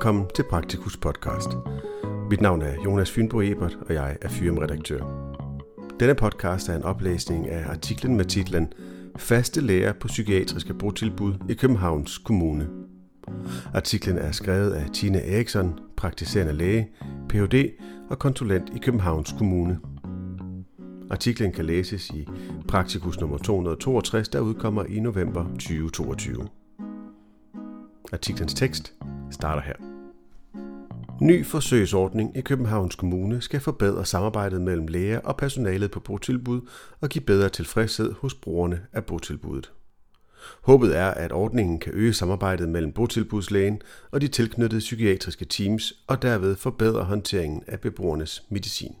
Velkommen til Praktikus podcast. Mit navn er Jonas Fynbo Ebert, og jeg er firmaredaktør. Denne podcast er en oplæsning af artiklen med titlen Faste læger på psykiatriske botilbud i Københavns Kommune. Artiklen er skrevet af Tina Eriksson, praktiserende læge, Ph.D. og konsulent i Københavns Kommune. Artiklen kan læses i Praktikus nummer 262, der udkommer i november 2022. Artiklens tekst starter her. Ny forsøgsordning i Københavns Kommune skal forbedre samarbejdet mellem læger og personalet på botilbud og give bedre tilfredshed hos brugerne af botilbuddet. Håbet er, at ordningen kan øge samarbejdet mellem botilbudslægen og de tilknyttede psykiatriske teams og derved forbedre håndteringen af beboernes medicin.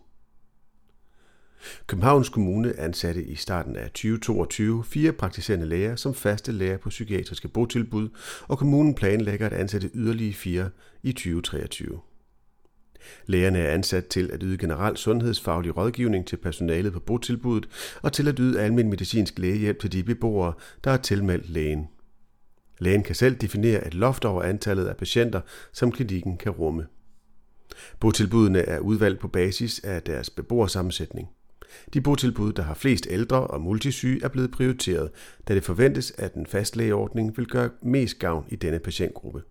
Københavns Kommune ansatte i starten af 2022 fire praktiserende læger som faste læger på psykiatriske botilbud, og kommunen planlægger at ansætte yderligere fire i 2023. Lægerne er ansat til at yde generel sundhedsfaglig rådgivning til personalet på botilbuddet og til at yde almen medicinsk lægehjælp til de beboere, der er tilmeldt lægen. Lægen kan selv definere et loft over antallet af patienter, som klinikken kan rumme. Botilbudene er udvalgt på basis af deres beboersammensætning. De botilbud, der har flest ældre og multisyge, er blevet prioriteret, da det forventes, at en fastlægeordning vil gøre mest gavn i denne patientgruppe.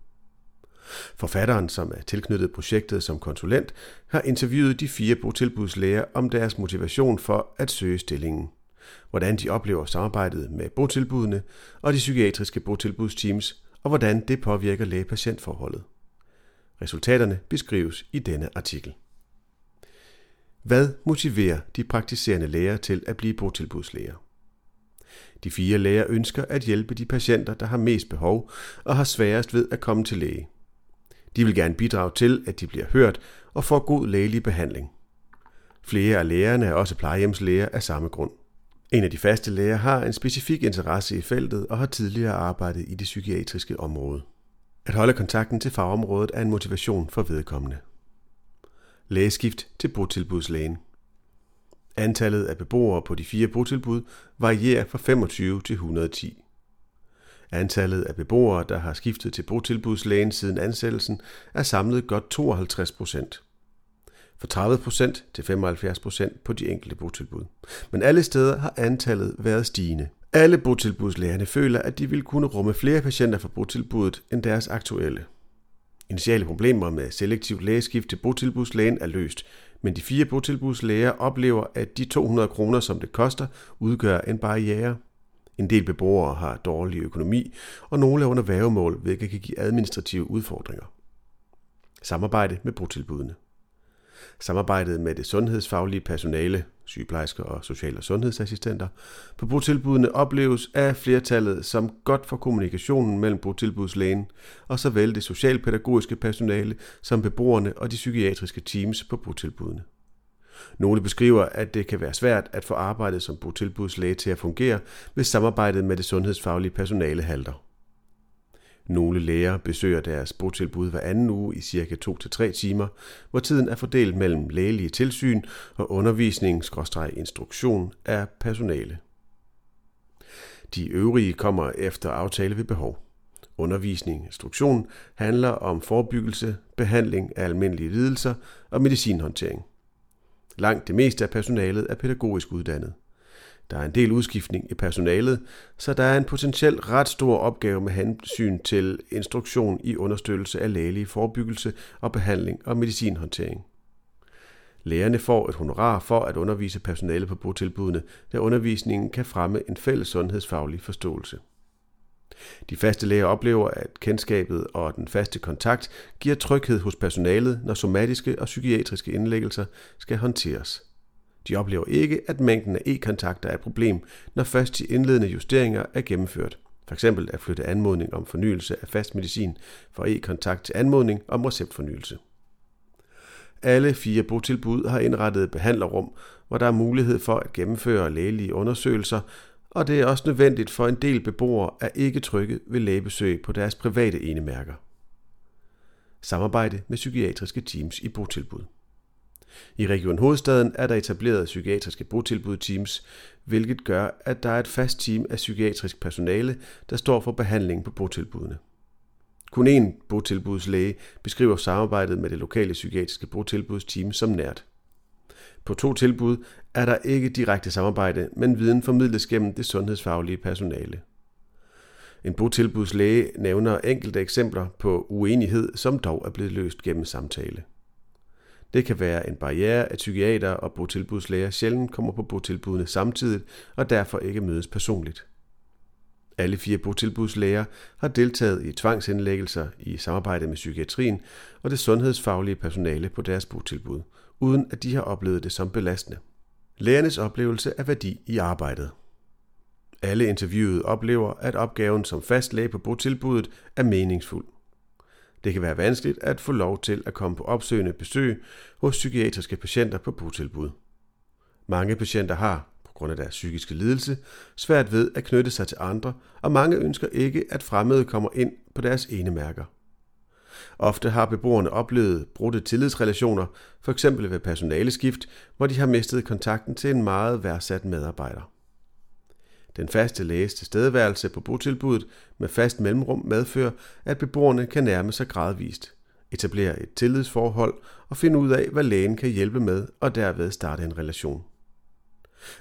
Forfatteren, som er tilknyttet projektet som konsulent, har interviewet de fire botilbudslæger om deres motivation for at søge stillingen, hvordan de oplever samarbejdet med botilbudene og de psykiatriske botilbudsteams, og hvordan det påvirker læge-patientforholdet. Resultaterne beskrives i denne artikel. Hvad motiverer de praktiserende læger til at blive botilbudslæger? De fire læger ønsker at hjælpe de patienter, der har mest behov og har sværest ved at komme til læge. De vil gerne bidrage til, at de bliver hørt og får god lægelig behandling. Flere af lægerne er også plejehjemslæger af samme grund. En af de faste læger har en specifik interesse i feltet og har tidligere arbejdet i det psykiatriske område. At holde kontakten til fagområdet er en motivation for vedkommende. Lægeskift til botilbudslægen. Antallet af beboere på de fire botilbud varierer fra 25 til 110. Antallet af beboere, der har skiftet til botilbudslægen siden ansættelsen, er samlet godt 52 procent. Fra 30 procent til 75 procent på de enkelte botilbud. Men alle steder har antallet været stigende. Alle botilbudslægerne føler, at de vil kunne rumme flere patienter fra botilbuddet end deres aktuelle. Initiale problemer med selektivt lægeskift til botilbudslægen er løst, men de fire botilbudslæger oplever, at de 200 kroner, som det koster, udgør en barriere. En del beboere har dårlig økonomi, og nogle er under værgemål, hvilket kan give administrative udfordringer. Samarbejde med botilbudene. Samarbejdet med det sundhedsfaglige personale, sygeplejersker og social- og sundhedsassistenter, på botilbudene opleves af flertallet som godt for kommunikationen mellem botilbudslægen og såvel det socialpædagogiske personale som beboerne og de psykiatriske teams på botilbudene. Nogle beskriver, at det kan være svært at få arbejdet som botilbudslæge til at fungere, hvis samarbejdet med det sundhedsfaglige personale halter. Nogle læger besøger deres botilbud hver anden uge i cirka 2-3 timer, hvor tiden er fordelt mellem lægelige tilsyn og undervisning-instruktion af personale. De øvrige kommer efter aftale ved behov. Undervisning instruktion handler om forebyggelse, behandling af almindelige lidelser og medicinhåndtering. Langt det meste af personalet er pædagogisk uddannet. Der er en del udskiftning i personalet, så der er en potentielt ret stor opgave med hensyn til instruktion i understøttelse af lægelig forebyggelse og behandling og medicinhåndtering. Lærerne får et honorar for at undervise personale på botilbudene, da undervisningen kan fremme en fælles sundhedsfaglig forståelse. De faste læger oplever, at kendskabet og den faste kontakt giver tryghed hos personalet, når somatiske og psykiatriske indlæggelser skal håndteres. De oplever ikke, at mængden af e-kontakter er et problem, når først de indledende justeringer er gennemført. For eksempel at flytte anmodning om fornyelse af fast medicin fra e-kontakt til anmodning om receptfornyelse. Alle fire botilbud har indrettet behandlerrum, hvor der er mulighed for at gennemføre lægelige undersøgelser, og det er også nødvendigt for en del beboere at ikke trykke ved lægebesøg på deres private enemærker. Samarbejde med psykiatriske teams i botilbud. I Region Hovedstaden er der etableret psykiatriske botilbudteams, hvilket gør, at der er et fast team af psykiatrisk personale, der står for behandling på botilbudene. Kun én botilbudslæge beskriver samarbejdet med det lokale psykiatriske botilbudsteam som nært. På to tilbud er der ikke direkte samarbejde, men viden formidles gennem det sundhedsfaglige personale. En botilbudslæge nævner enkelte eksempler på uenighed, som dog er blevet løst gennem samtale. Det kan være en barriere, at psykiater og botilbudslæger sjældent kommer på botilbudene samtidig og derfor ikke mødes personligt. Alle fire botilbudslæger har deltaget i tvangsindlæggelser i samarbejde med psykiatrien og det sundhedsfaglige personale på deres botilbud, uden at de har oplevet det som belastende. Lærernes oplevelse af værdi i arbejdet. Alle interviewede oplever, at opgaven som fast læge på botilbuddet er meningsfuld. Det kan være vanskeligt at få lov til at komme på opsøgende besøg hos psykiatriske patienter på botilbud. Mange patienter har, på grund af deres psykiske lidelse, svært ved at knytte sig til andre, og mange ønsker ikke, at fremmede kommer ind på deres enemærker. Ofte har beboerne oplevet brudte tillidsrelationer, f.eks. ved personaleskift, hvor de har mistet kontakten til en meget værdsat medarbejder. Den faste læges tilstedeværelse på botilbuddet med fast mellemrum medfører, at beboerne kan nærme sig gradvist, etablere et tillidsforhold og finde ud af, hvad lægen kan hjælpe med, og derved starte en relation.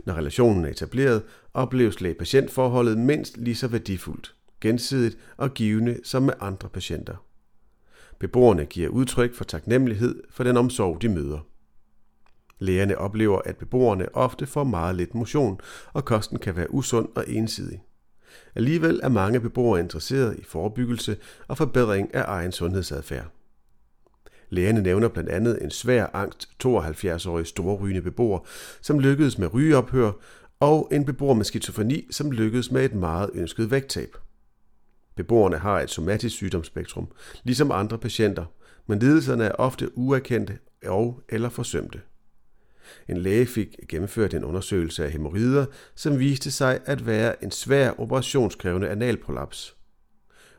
Når relationen er etableret, opleves læge-patientforholdet mindst lige så værdifuldt, gensidigt og givende som med andre patienter. Beboerne giver udtryk for taknemmelighed for den omsorg, de møder. Lægerne oplever, at beboerne ofte får meget lidt motion, og kosten kan være usund og ensidig. Alligevel er mange beboere interesseret i forebyggelse og forbedring af egen sundhedsadfærd. Lægerne nævner blandt andet en svær angst 72-årig storrygende beboer, som lykkedes med rygeophør, og en beboer med skizofreni, som lykkedes med et meget ønsket vægttab. Beboerne har et somatisk sygdomsspektrum, ligesom andre patienter, men lidelserne er ofte uerkendte og eller forsømte. En læge fik gennemført en undersøgelse af hemorrider, som viste sig at være en svær operationskrævende analprolaps.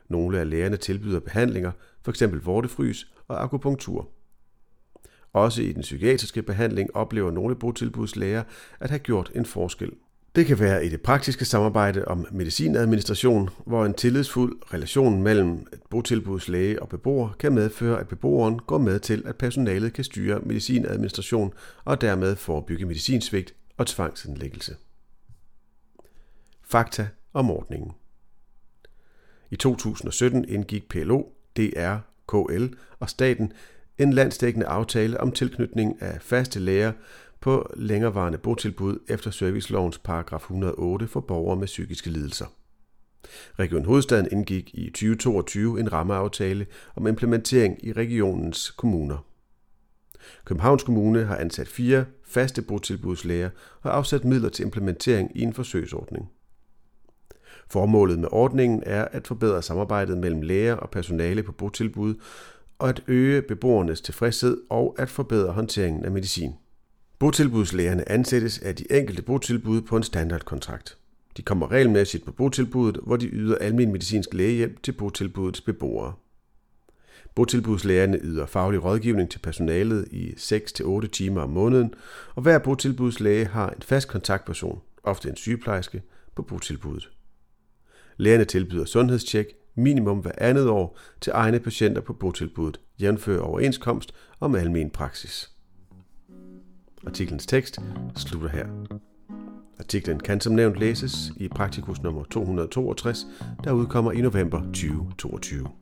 Nogle af lægerne tilbyder behandlinger, f.eks. vortefrys og akupunktur. Også i den psykiatriske behandling oplever nogle botilbudslæger at have gjort en forskel. Det kan være i det praktiske samarbejde om medicinadministration, hvor en tillidsfuld relation mellem et botilbudslæge og beboer kan medføre, at beboeren går med til, at personalet kan styre medicinadministration og dermed forebygge medicinsvigt og tvangsindlæggelse. Fakta om ordningen. I 2017 indgik PLO, DR, KL og staten en landsdækkende aftale om tilknytning af faste læger på længerevarende botilbud efter servicelovens paragraf 108 for borgere med psykiske lidelser. Region Hovedstaden indgik i 2022 en rammeaftale om implementering i regionens kommuner. Københavns Kommune har ansat fire faste botilbudslæger og afsat midler til implementering i en forsøgsordning. Formålet med ordningen er at forbedre samarbejdet mellem læger og personale på botilbud og at øge beboernes tilfredshed og at forbedre håndteringen af medicin. Botilbudslægerne ansættes af de enkelte botilbud på en standardkontrakt. De kommer regelmæssigt på botilbuddet, hvor de yder almen medicinsk lægehjælp til botilbudets beboere. Botilbudslægerne yder faglig rådgivning til personalet i 6-8 timer om måneden, og hver botilbudslæge har en fast kontaktperson, ofte en sygeplejerske, på botilbuddet. Lægerne tilbyder sundhedstjek minimum hver andet år til egne patienter på botilbuddet, jævnfører overenskomst om almen praksis. Artiklens tekst slutter her. Artiklen kan som nævnt læses i Praktikus nummer 262, der udkommer i november 2022.